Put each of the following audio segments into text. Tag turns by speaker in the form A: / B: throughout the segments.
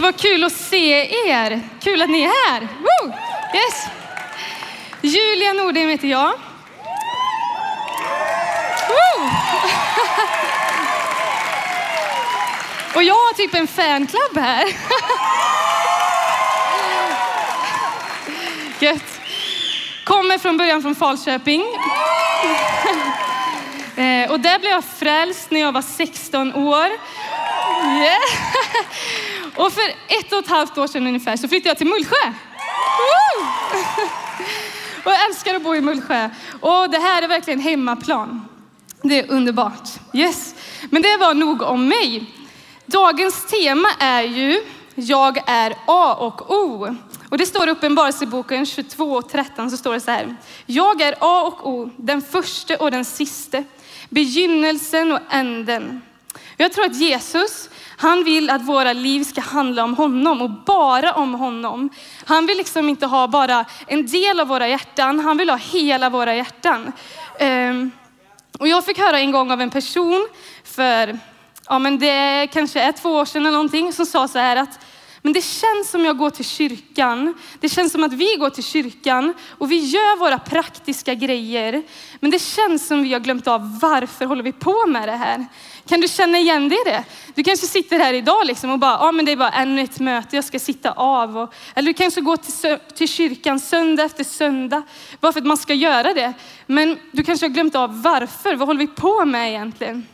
A: vad kul att se er. Kul att ni är här. Woo! Yes. Julia Nordheim heter jag. Woo! Och jag har typ en fanclub här. Gött. Kommer från början från Falköping. Eh, och där blev jag frälst när jag var 16 år. Yeah. Och för ett och ett halvt år sedan ungefär så flyttade jag till Mullsjö. Och jag älskar att bo i Mullsjö. Och det här är verkligen hemmaplan. Det är underbart. Yes. Men det var nog om mig. Dagens tema är ju Jag är A och O. Och det står i Uppenbarelseboken 22 och 13 så står det så här. Jag är A och O, den första och den siste, begynnelsen och änden. Jag tror att Jesus, han vill att våra liv ska handla om honom och bara om honom. Han vill liksom inte ha bara en del av våra hjärtan, han vill ha hela våra hjärtan. Ehm, och jag fick höra en gång av en person för, ja men det kanske är två år sedan eller någonting, som sa så här att men det känns som jag går till kyrkan. Det känns som att vi går till kyrkan och vi gör våra praktiska grejer. Men det känns som vi har glömt av varför håller vi på med det här? Kan du känna igen dig i det? Du kanske sitter här idag liksom och bara, ja men det är bara ännu ett möte, jag ska sitta av. Och, eller du kanske går till, till kyrkan söndag efter söndag, bara för att man ska göra det. Men du kanske har glömt av varför, vad håller vi på med egentligen?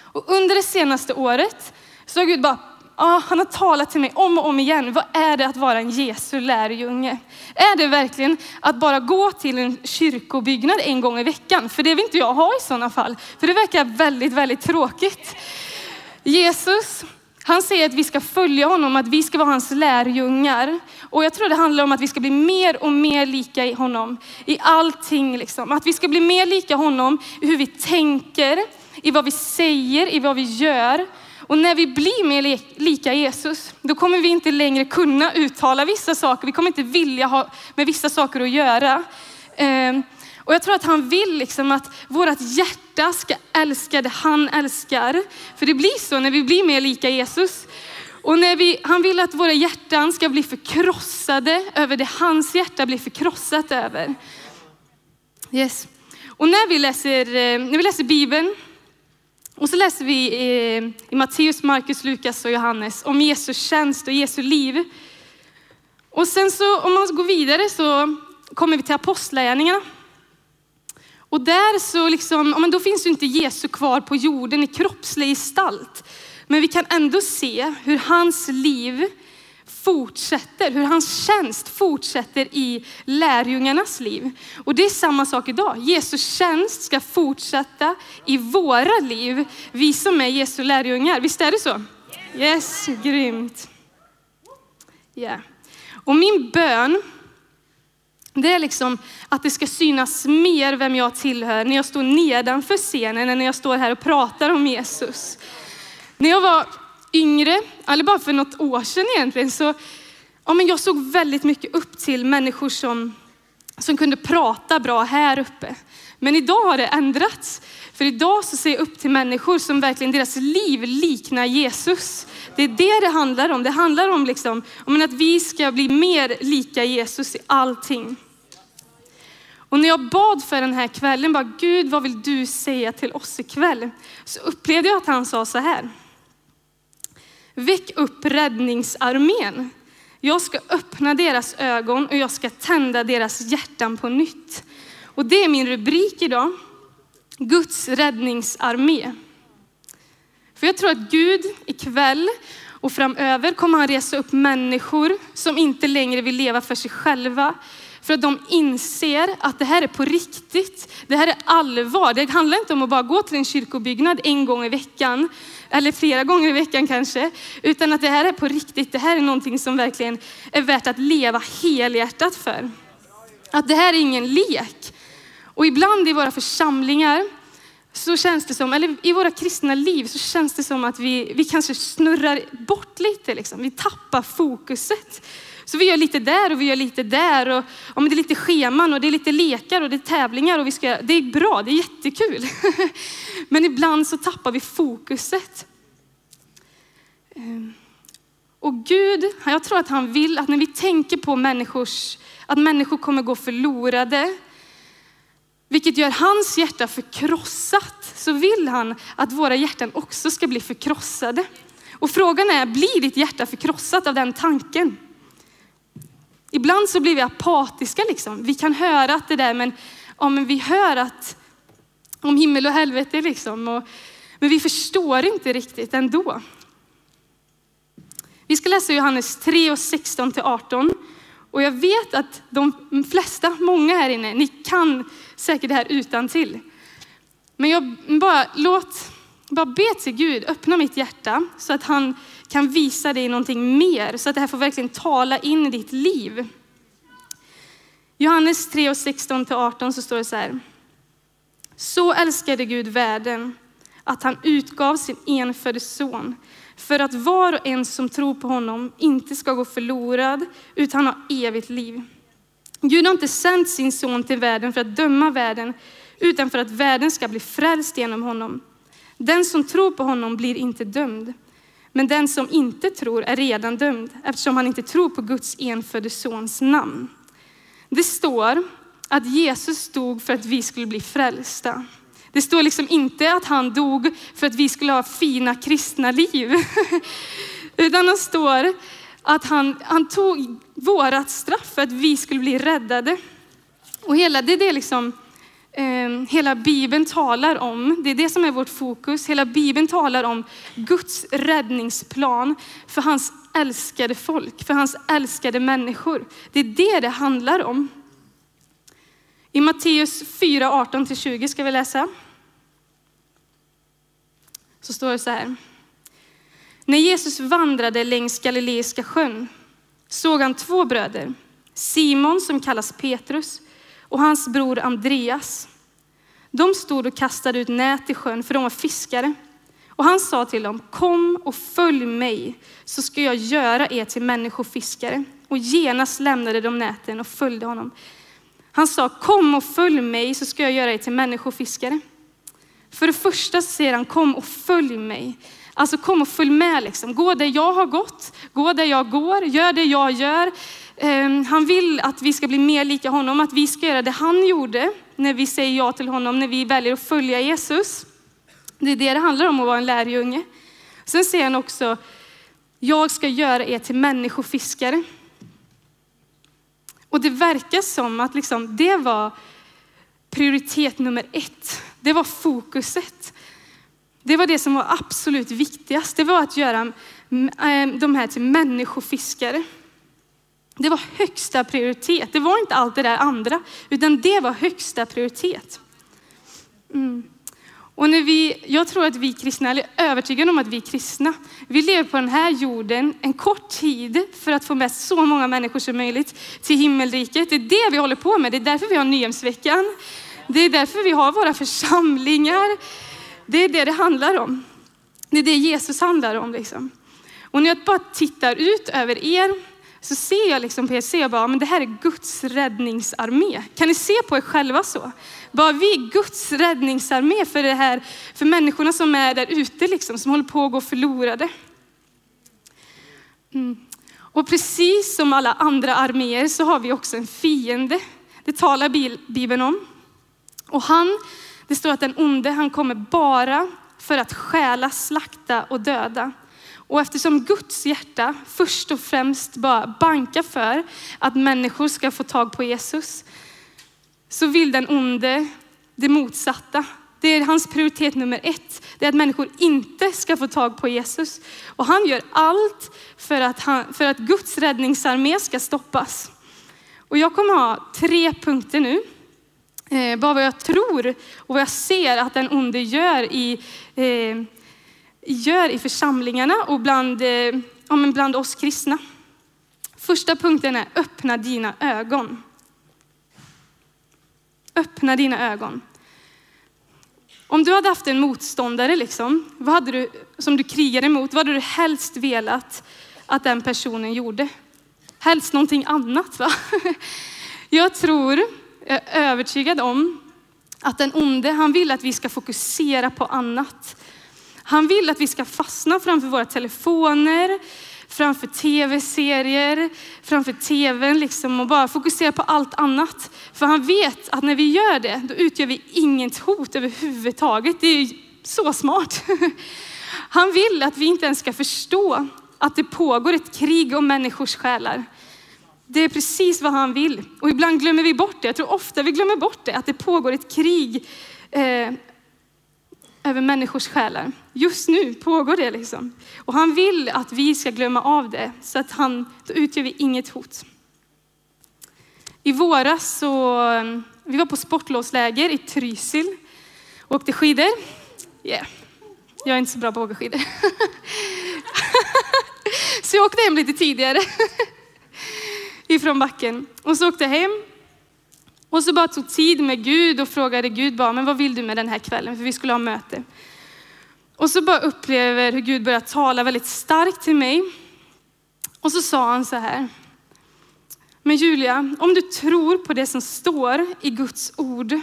A: Och under det senaste året så har Gud bara Ah, han har talat till mig om och om igen. Vad är det att vara en Jesu lärjunge? Är det verkligen att bara gå till en kyrkobyggnad en gång i veckan? För det vill inte jag ha i sådana fall. För det verkar väldigt, väldigt tråkigt. Jesus, han säger att vi ska följa honom, att vi ska vara hans lärjungar. Och jag tror det handlar om att vi ska bli mer och mer lika i honom i allting. Liksom. Att vi ska bli mer lika honom i hur vi tänker, i vad vi säger, i vad vi gör. Och när vi blir mer lika Jesus, då kommer vi inte längre kunna uttala vissa saker. Vi kommer inte vilja ha med vissa saker att göra. Ehm, och jag tror att han vill liksom att vårt hjärta ska älska det han älskar. För det blir så när vi blir mer lika Jesus. Och när vi, han vill att våra hjärtan ska bli förkrossade över det hans hjärta blir förkrossat över. Yes. Och när vi läser, eh, när vi läser Bibeln och så läser vi i, i Matteus, Markus, Lukas och Johannes om Jesu tjänst och Jesu liv. Och sen så om man går vidare så kommer vi till apostlagärningarna. Och där så liksom, men då finns ju inte Jesus kvar på jorden i kroppslig gestalt. Men vi kan ändå se hur hans liv fortsätter, hur hans tjänst fortsätter i lärjungarnas liv. Och det är samma sak idag. Jesus tjänst ska fortsätta i våra liv, vi som är Jesu lärjungar. Visst är det så? Yes, grymt. Yeah. Och min bön, det är liksom att det ska synas mer vem jag tillhör när jag står nedanför scenen än när jag står här och pratar om Jesus. När jag var yngre, eller bara för något år sedan egentligen, så ja, men jag såg väldigt mycket upp till människor som, som kunde prata bra här uppe. Men idag har det ändrats. För idag så ser jag upp till människor som verkligen deras liv liknar Jesus. Det är det det handlar om. Det handlar om, liksom, om att vi ska bli mer lika Jesus i allting. Och när jag bad för den här kvällen, bara Gud vad vill du säga till oss ikväll? Så upplevde jag att han sa så här. Väck upp räddningsarmén. Jag ska öppna deras ögon och jag ska tända deras hjärtan på nytt. Och det är min rubrik idag. Guds räddningsarmé. För jag tror att Gud ikväll och framöver kommer han resa upp människor som inte längre vill leva för sig själva. För att de inser att det här är på riktigt. Det här är allvar. Det handlar inte om att bara gå till en kyrkobyggnad en gång i veckan eller flera gånger i veckan kanske, utan att det här är på riktigt. Det här är någonting som verkligen är värt att leva helhjärtat för. Att det här är ingen lek. Och ibland i våra församlingar så känns det som, eller i våra kristna liv så känns det som att vi, vi kanske snurrar bort lite, liksom. vi tappar fokuset. Så vi gör lite där och vi gör lite där och, och det är lite scheman och det är lite lekar och det är tävlingar och vi ska, det är bra, det är jättekul. Men ibland så tappar vi fokuset. Ehm, och Gud, jag tror att han vill att när vi tänker på människors, att människor kommer gå förlorade, vilket gör hans hjärta förkrossat, så vill han att våra hjärtan också ska bli förkrossade. Och frågan är, blir ditt hjärta förkrossat av den tanken? Ibland så blir vi apatiska liksom. Vi kan höra att det där, men, ja, men vi hör att om himmel och helvete liksom. Och, men vi förstår inte riktigt ändå. Vi ska läsa Johannes 3 och 16 till 18. Och jag vet att de flesta, många här inne, ni kan säkert det här utan till. Men jag bara, låt, bara be till Gud, öppna mitt hjärta så att han kan visa dig någonting mer, så att det här får verkligen tala in i ditt liv. Johannes 3 och 16 till 18 så står det så här. Så älskade Gud världen att han utgav sin enfödde son för att var och en som tror på honom inte ska gå förlorad utan ha evigt liv. Gud har inte sänt sin son till världen för att döma världen utan för att världen ska bli frälst genom honom. Den som tror på honom blir inte dömd. Men den som inte tror är redan dömd eftersom han inte tror på Guds enfödde sons namn. Det står att Jesus dog för att vi skulle bli frälsta. Det står liksom inte att han dog för att vi skulle ha fina kristna liv. Utan det står att han, han tog vårat straff för att vi skulle bli räddade. Och hela, det är liksom, Ehm, hela Bibeln talar om. Det är det som är vårt fokus. Hela Bibeln talar om Guds räddningsplan för hans älskade folk, för hans älskade människor. Det är det det handlar om. I Matteus 4, 18-20 ska vi läsa. Så står det så här. När Jesus vandrade längs Galileiska sjön såg han två bröder, Simon som kallas Petrus och hans bror Andreas. De stod och kastade ut nät i sjön för de var fiskare. Och han sa till dem, kom och följ mig så ska jag göra er till människofiskare. Och genast lämnade de näten och följde honom. Han sa, kom och följ mig så ska jag göra er till människofiskare. För det första säger han, kom och följ mig. Alltså kom och följ med liksom. Gå där jag har gått, gå där jag går, gör det jag gör. Ehm, han vill att vi ska bli mer lika honom, att vi ska göra det han gjorde när vi säger ja till honom, när vi väljer att följa Jesus. Det är det det handlar om att vara en lärjunge. Sen säger han också, jag ska göra er till människofiskare. Och det verkar som att liksom, det var prioritet nummer ett. Det var fokuset. Det var det som var absolut viktigast. Det var att göra mm, ehm, de här till människofiskare. Det var högsta prioritet. Det var inte allt det där andra, utan det var högsta prioritet. Mm. Och när vi, jag tror att vi kristna, eller övertygade om att vi är kristna, vi lever på den här jorden en kort tid för att få med så många människor som möjligt till himmelriket. Det är det vi håller på med. Det är därför vi har Nyhemsveckan. Det är därför vi har våra församlingar. Det är det det handlar om. Det är det Jesus handlar om. Liksom. Och när jag bara tittar ut över er så ser jag liksom på er, ser jag bara, men det här är Guds räddningsarmé. Kan ni se på er själva så? Bara vi är Guds räddningsarmé för det här, för människorna som är där ute liksom, som håller på att gå förlorade. Mm. Och precis som alla andra arméer så har vi också en fiende. Det talar Bibeln om. Och han, det står att den onde, han kommer bara för att stjäla, slakta och döda. Och eftersom Guds hjärta först och främst bara bankar för att människor ska få tag på Jesus, så vill den onde det motsatta. Det är hans prioritet nummer ett. Det är att människor inte ska få tag på Jesus. Och han gör allt för att, han, för att Guds räddningsarmé ska stoppas. Och jag kommer ha tre punkter nu. Eh, bara vad jag tror och vad jag ser att den onde gör i, eh, gör i församlingarna och bland, eh, ja, men bland oss kristna. Första punkten är öppna dina ögon. Öppna dina ögon. Om du hade haft en motståndare liksom, vad hade du, som du krigade mot, vad hade du helst velat att den personen gjorde? Helst någonting annat va? Jag tror, jag är övertygad om att den onde, han vill att vi ska fokusera på annat. Han vill att vi ska fastna framför våra telefoner, framför tv-serier, framför tvn liksom och bara fokusera på allt annat. För han vet att när vi gör det, då utgör vi inget hot överhuvudtaget. Det är så smart. Han vill att vi inte ens ska förstå att det pågår ett krig om människors själar. Det är precis vad han vill. Och ibland glömmer vi bort det. Jag tror ofta vi glömmer bort det, att det pågår ett krig eh, över människors själar. Just nu pågår det liksom. Och han vill att vi ska glömma av det, så att han, då utgör vi inget hot. I våras så, vi var på sportlovsläger i Trysil och åkte skidor. Yeah. Jag är inte så bra på att åka skidor. så jag åkte hem lite tidigare ifrån backen. Och så åkte jag hem och så bara tog tid med Gud och frågade Gud bara, men vad vill du med den här kvällen? För vi skulle ha möte. Och så bara upplever hur Gud börjar tala väldigt starkt till mig. Och så sa han så här. Men Julia, om du tror på det som står i Guds ord,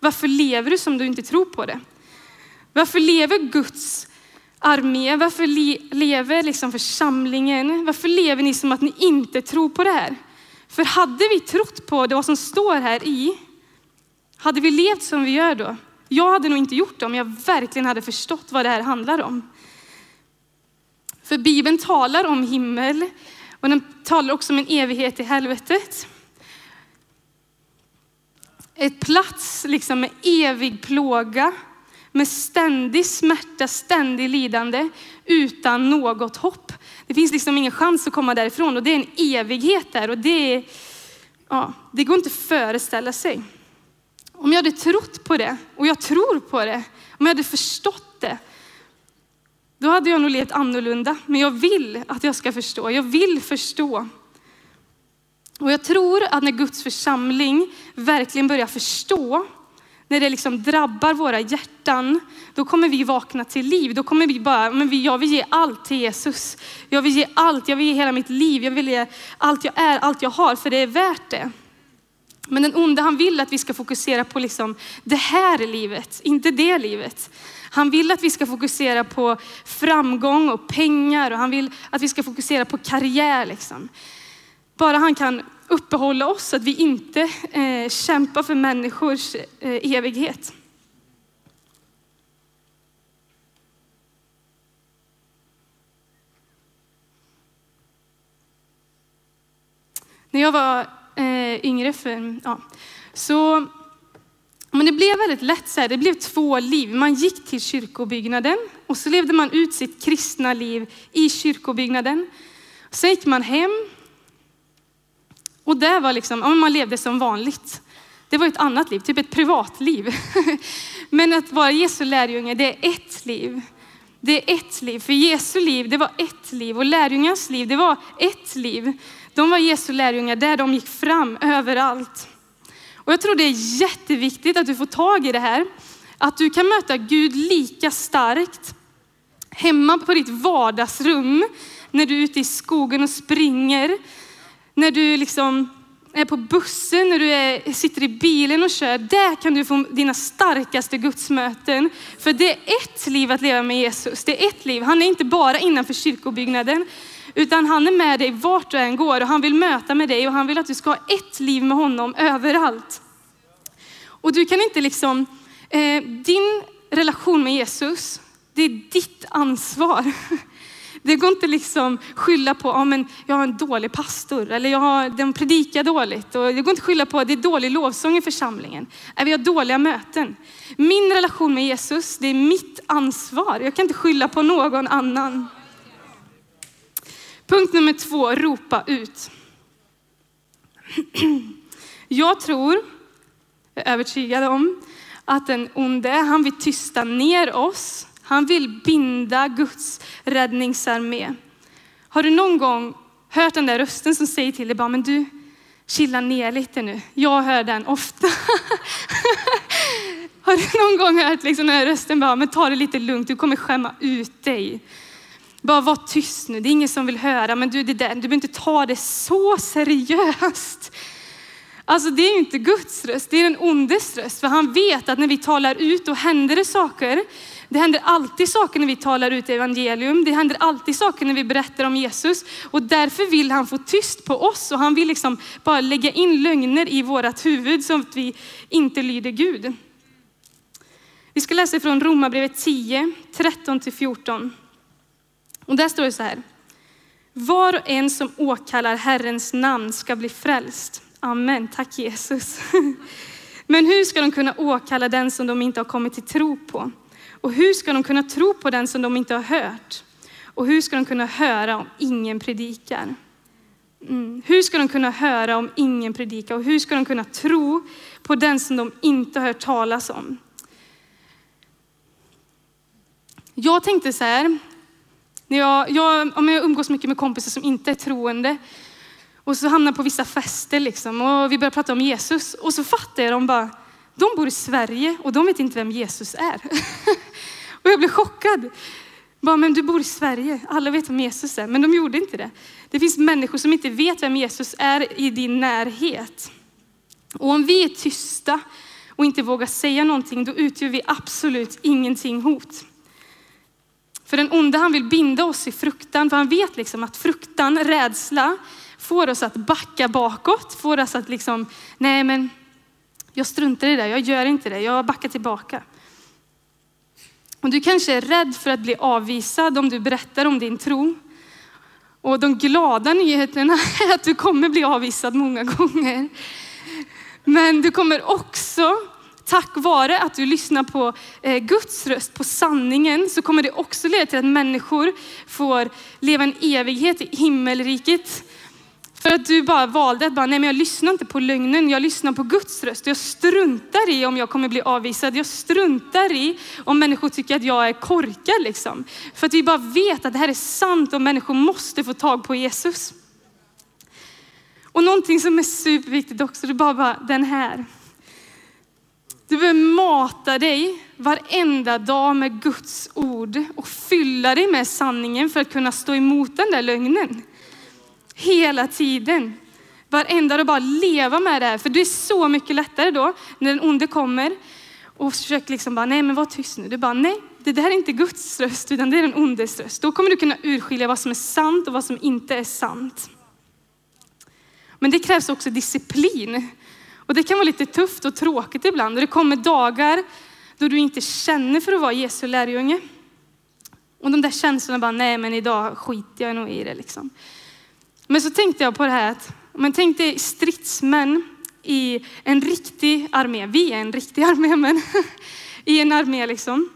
A: varför lever du som du inte tror på det? Varför lever Guds armé? Varför lever liksom församlingen? Varför lever ni som att ni inte tror på det här? För hade vi trott på det som står här i, hade vi levt som vi gör då? Jag hade nog inte gjort det om jag verkligen hade förstått vad det här handlar om. För Bibeln talar om himmel och den talar också om en evighet i helvetet. Ett plats liksom med evig plåga, med ständig smärta, ständig lidande, utan något hopp. Det finns liksom ingen chans att komma därifrån och det är en evighet där och det, ja, det går inte att föreställa sig. Om jag hade trott på det, och jag tror på det, om jag hade förstått det, då hade jag nog levt annorlunda. Men jag vill att jag ska förstå, jag vill förstå. Och jag tror att när Guds församling verkligen börjar förstå när det liksom drabbar våra hjärtan, då kommer vi vakna till liv. Då kommer vi bara, men jag vill ge allt till Jesus. Jag vill ge allt, jag vill ge hela mitt liv. Jag vill ge allt jag är, allt jag har, för det är värt det. Men den onde han vill att vi ska fokusera på liksom det här livet, inte det livet. Han vill att vi ska fokusera på framgång och pengar och han vill att vi ska fokusera på karriär. Liksom. Bara han kan uppehålla oss så att vi inte eh, kämpar för människors eh, evighet. När jag var eh, yngre, för, ja, så men det blev väldigt lätt så här, det blev två liv. Man gick till kyrkobyggnaden och så levde man ut sitt kristna liv i kyrkobyggnaden. Sen gick man hem och där var liksom, ja, man levde som vanligt. Det var ett annat liv, typ ett privatliv. Men att vara Jesu lärjunge, det är ett liv. Det är ett liv, för Jesu liv, det var ett liv och lärjungarnas liv, det var ett liv. De var Jesu lärjungar där de gick fram överallt. Och jag tror det är jätteviktigt att du får tag i det här. Att du kan möta Gud lika starkt hemma på ditt vardagsrum, när du är ute i skogen och springer, när du liksom är på bussen, när du är, sitter i bilen och kör. Där kan du få dina starkaste gudsmöten. För det är ett liv att leva med Jesus. Det är ett liv. Han är inte bara innanför kyrkobyggnaden, utan han är med dig vart du än går och han vill möta med dig och han vill att du ska ha ett liv med honom överallt. Och du kan inte liksom, eh, din relation med Jesus, det är ditt ansvar. Det går inte liksom skylla på, ja men jag har en dålig pastor eller jag har, den predikar dåligt. Och det går inte skylla på att det är dålig lovsång i församlingen. Är vi har dåliga möten. Min relation med Jesus, det är mitt ansvar. Jag kan inte skylla på någon annan. Punkt nummer två, ropa ut. Jag tror, jag är övertygad om, att den onde, han vill tysta ner oss. Han vill binda Guds räddningsarmé. Har du någon gång hört den där rösten som säger till dig, bara, men du, chilla ner lite nu. Jag hör den ofta. Har du någon gång hört liksom den här rösten, bara, men ta det lite lugnt, du kommer skämma ut dig. Bara var tyst nu, det är ingen som vill höra, men du, det där, du behöver inte ta det så seriöst. Alltså det är inte Guds röst, det är den ondes röst. För han vet att när vi talar ut och händer det saker, det händer alltid saker när vi talar ut evangelium. Det händer alltid saker när vi berättar om Jesus. Och därför vill han få tyst på oss och han vill liksom bara lägga in lögner i vårat huvud så att vi inte lyder Gud. Vi ska läsa från Romarbrevet 10, 13-14. Och där står det så här. Var och en som åkallar Herrens namn ska bli frälst. Amen, tack Jesus. Men hur ska de kunna åkalla den som de inte har kommit till tro på? Och hur ska de kunna tro på den som de inte har hört? Och hur ska de kunna höra om ingen predikar? Mm. Hur ska de kunna höra om ingen predikar? Och hur ska de kunna tro på den som de inte har hört talas om? Jag tänkte så här, när jag, jag, om jag umgås mycket med kompisar som inte är troende och så hamnar på vissa fester liksom, och vi börjar prata om Jesus och så fattar jag de bara, de bor i Sverige och de vet inte vem Jesus är. och jag blev chockad. Bara, men du bor i Sverige, alla vet vem Jesus är, men de gjorde inte det. Det finns människor som inte vet vem Jesus är i din närhet. Och om vi är tysta och inte vågar säga någonting, då utgör vi absolut ingenting hot. För den onde han vill binda oss i fruktan, för han vet liksom att fruktan, rädsla får oss att backa bakåt, får oss att liksom, nej men jag struntar i det, jag gör inte det, jag backar tillbaka. Och du kanske är rädd för att bli avvisad om du berättar om din tro. Och de glada nyheterna är att du kommer bli avvisad många gånger. Men du kommer också tack vare att du lyssnar på eh, Guds röst, på sanningen, så kommer det också leda till att människor får leva en evighet i himmelriket. För att du bara valde att bara, nej men jag lyssnar inte på lögnen, jag lyssnar på Guds röst. Jag struntar i om jag kommer bli avvisad. Jag struntar i om människor tycker att jag är korkad liksom. För att vi bara vet att det här är sant och människor måste få tag på Jesus. Och någonting som är superviktigt också, det är bara, bara den här. Du behöver mata dig varenda dag med Guds ord och fylla dig med sanningen för att kunna stå emot den där lögnen. Hela tiden. Varenda dag bara leva med det här. För det är så mycket lättare då när den onde kommer och försöker liksom bara, nej men var tyst nu. Du bara, nej det där är inte Guds röst utan det är den ondes röst. Då kommer du kunna urskilja vad som är sant och vad som inte är sant. Men det krävs också disciplin. Och det kan vara lite tufft och tråkigt ibland. Och det kommer dagar då du inte känner för att vara Jesu lärjunge. Och de där känslorna bara, nej men idag skiter jag nog i det liksom. Men så tänkte jag på det här att, men tänk dig stridsmän i en riktig armé. Vi är en riktig armé, men i en armé liksom.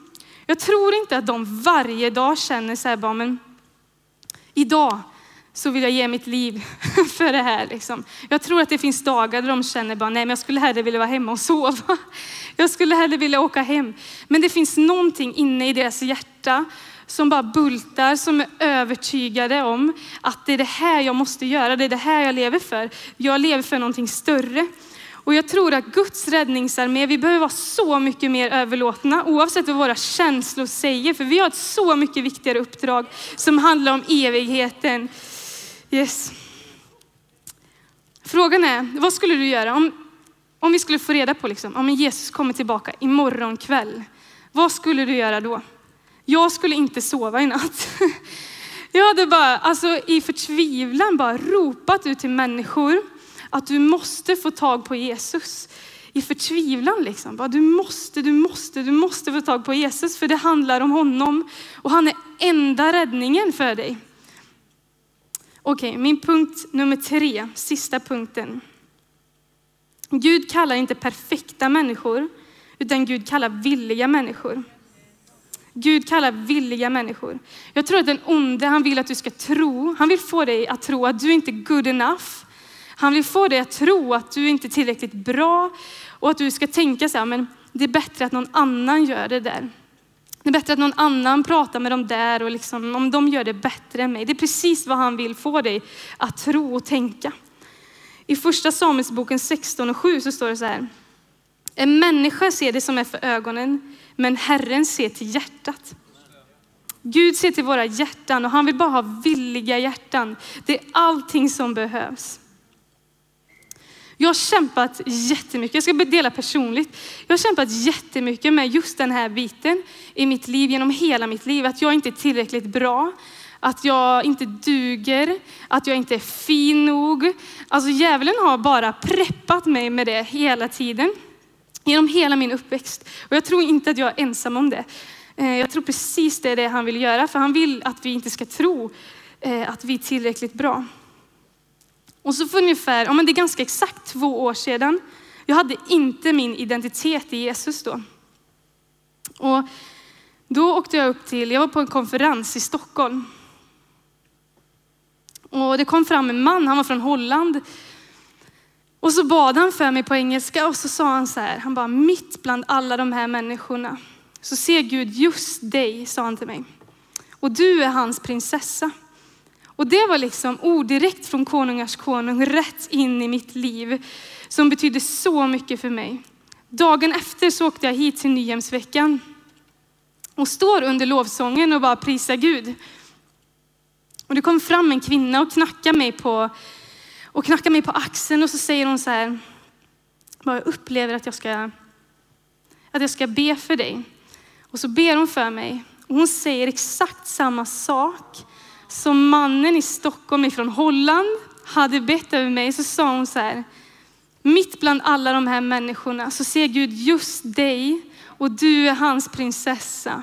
A: Jag tror inte att de varje dag känner så här bara, men idag så vill jag ge mitt liv för det här. Liksom. Jag tror att det finns dagar där de känner bara, nej men jag skulle hellre vilja vara hemma och sova. Jag skulle hellre vilja åka hem. Men det finns någonting inne i deras hjärta som bara bultar, som är övertygade om att det är det här jag måste göra, det är det här jag lever för. Jag lever för någonting större. Och jag tror att Guds räddningsarmé, vi behöver vara så mycket mer överlåtna oavsett vad våra känslor säger. För vi har ett så mycket viktigare uppdrag som handlar om evigheten. Yes. Frågan är, vad skulle du göra om, om vi skulle få reda på liksom, om Jesus kommer tillbaka imorgon kväll? Vad skulle du göra då? Jag skulle inte sova i natt. Jag hade bara, alltså i förtvivlan bara ropat ut till människor att du måste få tag på Jesus. I förtvivlan liksom. Bara, du måste, du måste, du måste få tag på Jesus för det handlar om honom och han är enda räddningen för dig. Okej, okay, min punkt nummer tre, sista punkten. Gud kallar inte perfekta människor, utan Gud kallar villiga människor. Gud kallar villiga människor. Jag tror att den onde, han vill att du ska tro, han vill få dig att tro att du inte är good enough. Han vill få dig att tro att du inte är tillräckligt bra och att du ska tänka så här, men det är bättre att någon annan gör det där. Det är bättre att någon annan pratar med dem där och liksom, om de gör det bättre än mig. Det är precis vad han vill få dig att tro och tänka. I första Samuelsboken 16 och 7 så står det så här. En människa ser det som är för ögonen, men Herren ser till hjärtat. Gud ser till våra hjärtan och han vill bara ha villiga hjärtan. Det är allting som behövs. Jag har kämpat jättemycket, jag ska dela personligt. Jag har kämpat jättemycket med just den här biten i mitt liv, genom hela mitt liv. Att jag inte är tillräckligt bra, att jag inte duger, att jag inte är fin nog. Alltså djävulen har bara preppat mig med det hela tiden. Genom hela min uppväxt. Och jag tror inte att jag är ensam om det. Eh, jag tror precis det är det han vill göra, för han vill att vi inte ska tro eh, att vi är tillräckligt bra. Och så för ungefär, ja men det är ganska exakt två år sedan, jag hade inte min identitet i Jesus då. Och då åkte jag upp till, jag var på en konferens i Stockholm. Och det kom fram en man, han var från Holland. Och så bad han för mig på engelska och så sa han så här, han bara mitt bland alla de här människorna så ser Gud just dig, sa han till mig. Och du är hans prinsessa. Och det var liksom ord direkt från konungars konung, rätt in i mitt liv, som betydde så mycket för mig. Dagen efter så åkte jag hit till Nyhemsveckan och står under lovsången och bara prisar Gud. Och det kom fram en kvinna och knackade mig på, och knackar mig på axeln och så säger hon så här, jag upplever att jag ska, att jag ska be för dig. Och så ber hon för mig och hon säger exakt samma sak som mannen i Stockholm ifrån Holland hade bett över mig. Så sa hon så här, mitt bland alla de här människorna så ser Gud just dig och du är hans prinsessa.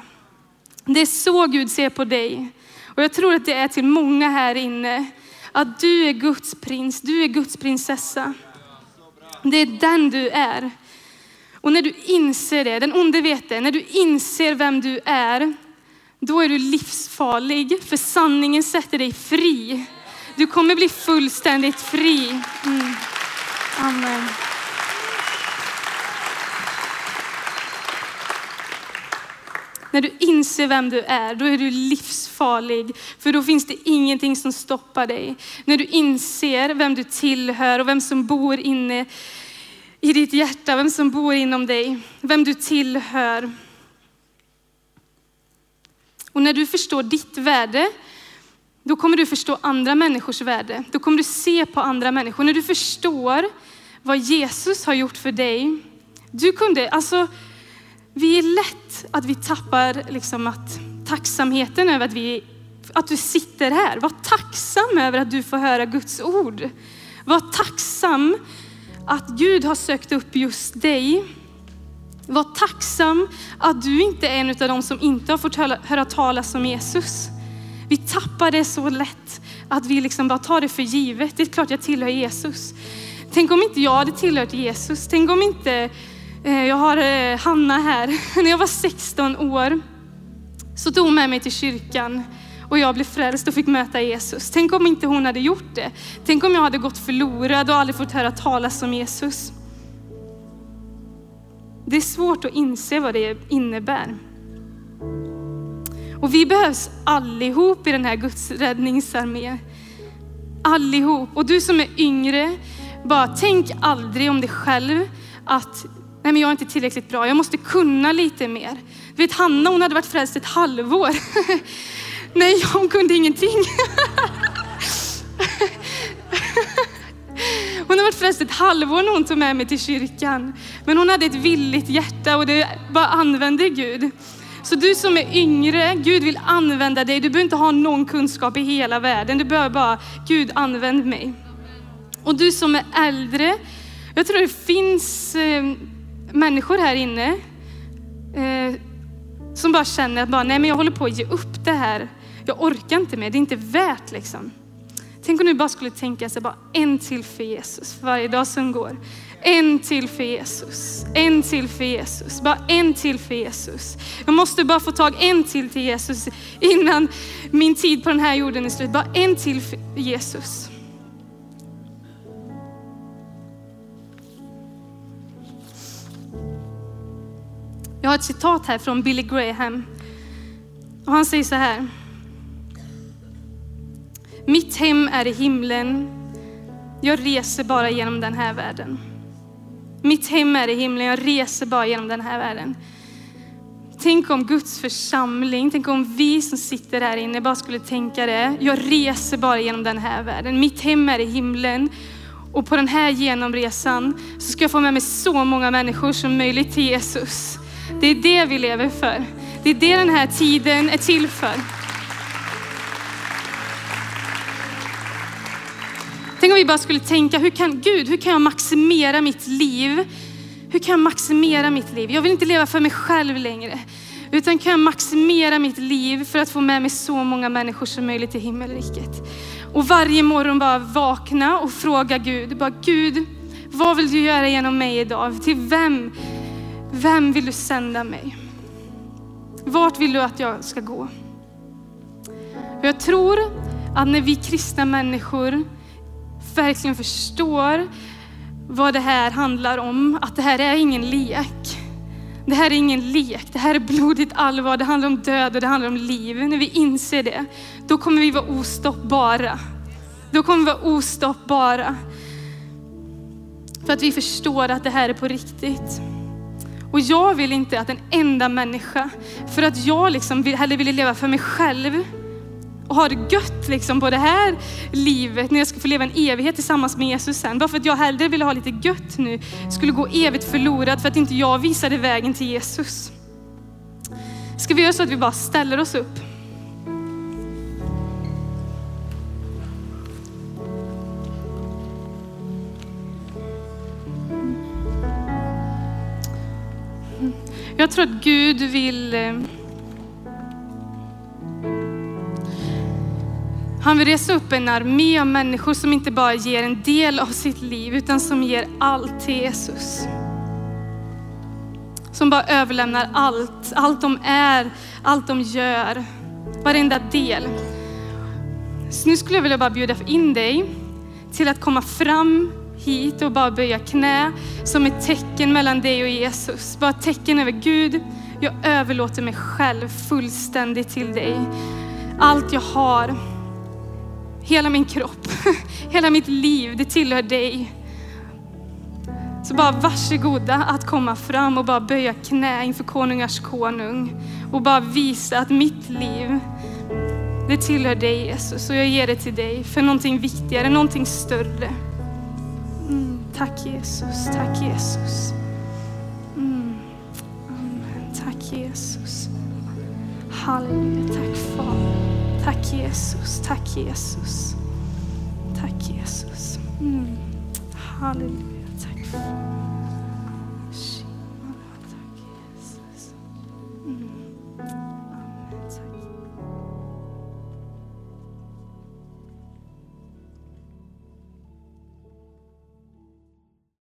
A: Det är så Gud ser på dig. Och jag tror att det är till många här inne, att du är Guds prins, du är Guds prinsessa. Det är den du är. Och när du inser det, den onde vet det, när du inser vem du är, då är du livsfarlig, för sanningen sätter dig fri. Du kommer bli fullständigt fri. Mm. Amen. När du inser vem du är, då är du livsfarlig. För då finns det ingenting som stoppar dig. När du inser vem du tillhör och vem som bor inne i ditt hjärta, vem som bor inom dig, vem du tillhör. Och när du förstår ditt värde, då kommer du förstå andra människors värde. Då kommer du se på andra människor. När du förstår vad Jesus har gjort för dig. Du kunde, alltså, vi är lätt att vi tappar liksom att tacksamheten över att, vi, att du sitter här. Var tacksam över att du får höra Guds ord. Var tacksam att Gud har sökt upp just dig. Var tacksam att du inte är en av dem som inte har fått höra talas om Jesus. Vi tappar det så lätt att vi liksom bara tar det för givet. Det är klart jag tillhör Jesus. Tänk om inte jag hade tillhört Jesus. Tänk om inte, Eh, jag har eh, Hanna här. När jag var 16 år så tog hon med mig till kyrkan och jag blev frälst och fick möta Jesus. Tänk om inte hon hade gjort det. Tänk om jag hade gått förlorad och aldrig fått höra talas om Jesus. Det är svårt att inse vad det innebär. Och vi behövs allihop i den här Guds räddningsarmé. Allihop. Och du som är yngre, bara tänk aldrig om dig själv att nej men jag är inte tillräckligt bra, jag måste kunna lite mer. Du vet Hanna, hon hade varit frälst ett halvår. nej, hon kunde ingenting. Hon har varit frälst ett halvår när hon tog med mig till kyrkan. Men hon hade ett villigt hjärta och det bara använde Gud. Så du som är yngre, Gud vill använda dig. Du behöver inte ha någon kunskap i hela världen. Du behöver bara, Gud använd mig. Och du som är äldre, jag tror det finns eh, människor här inne eh, som bara känner att bara, nej men jag håller på att ge upp det här. Jag orkar inte mer, det är inte värt liksom. Tänk om du bara skulle tänka sig bara en till för Jesus för varje dag som går. En till för Jesus, en till för Jesus, bara en till för Jesus. Jag måste bara få tag en till till Jesus innan min tid på den här jorden är slut. Bara en till för Jesus. Jag har ett citat här från Billy Graham. Och han säger så här. Mitt hem är i himlen. Jag reser bara genom den här världen. Mitt hem är i himlen. Jag reser bara genom den här världen. Tänk om Guds församling, tänk om vi som sitter här inne bara skulle tänka det. Jag reser bara genom den här världen. Mitt hem är i himlen Och på den här genomresan så ska jag få med mig så många människor som möjligt till Jesus. Det är det vi lever för. Det är det den här tiden är till för. Tänk om vi bara skulle tänka, hur kan, Gud, hur kan jag maximera mitt liv? Hur kan jag maximera mitt liv? Jag vill inte leva för mig själv längre. Utan kan jag maximera mitt liv för att få med mig så många människor som möjligt till himmelriket. Och varje morgon bara vakna och fråga Gud, bara Gud, vad vill du göra genom mig idag? Till vem, vem vill du sända mig? Vart vill du att jag ska gå? Jag tror att när vi kristna människor verkligen förstår vad det här handlar om, att det här är ingen lek. Det här är ingen lek, det här är blodigt allvar. Det handlar om död och det handlar om liv. När vi inser det, då kommer vi vara ostoppbara. Då kommer vi vara ostoppbara. För att vi förstår att det här är på riktigt. Och jag vill inte att en enda människa, för att jag liksom hellre ville leva för mig själv, och ha det gött liksom på det här livet när jag ska få leva en evighet tillsammans med Jesus sen. Bara för att jag hellre ville ha lite gött nu, skulle gå evigt förlorad för att inte jag visade vägen till Jesus. Ska vi göra så att vi bara ställer oss upp? Jag tror att Gud vill eh, Han vill resa upp en armé av människor som inte bara ger en del av sitt liv utan som ger allt till Jesus. Som bara överlämnar allt, allt de är, allt de gör, varenda del. Så nu skulle jag vilja bara bjuda in dig till att komma fram hit och bara böja knä som ett tecken mellan dig och Jesus. Bara ett tecken över Gud, jag överlåter mig själv fullständigt till dig. Allt jag har, Hela min kropp, hela mitt liv, det tillhör dig. Så bara varsågoda att komma fram och bara böja knä inför konungars konung och bara visa att mitt liv, det tillhör dig Jesus och jag ger det till dig för någonting viktigare, någonting större. Tack Jesus, tack Jesus. Mm, amen. Tack Jesus. Halleluja, tack Fader. Tack Jesus, tack Jesus. Tack Jesus. Mm. Halleluja, tack Fader.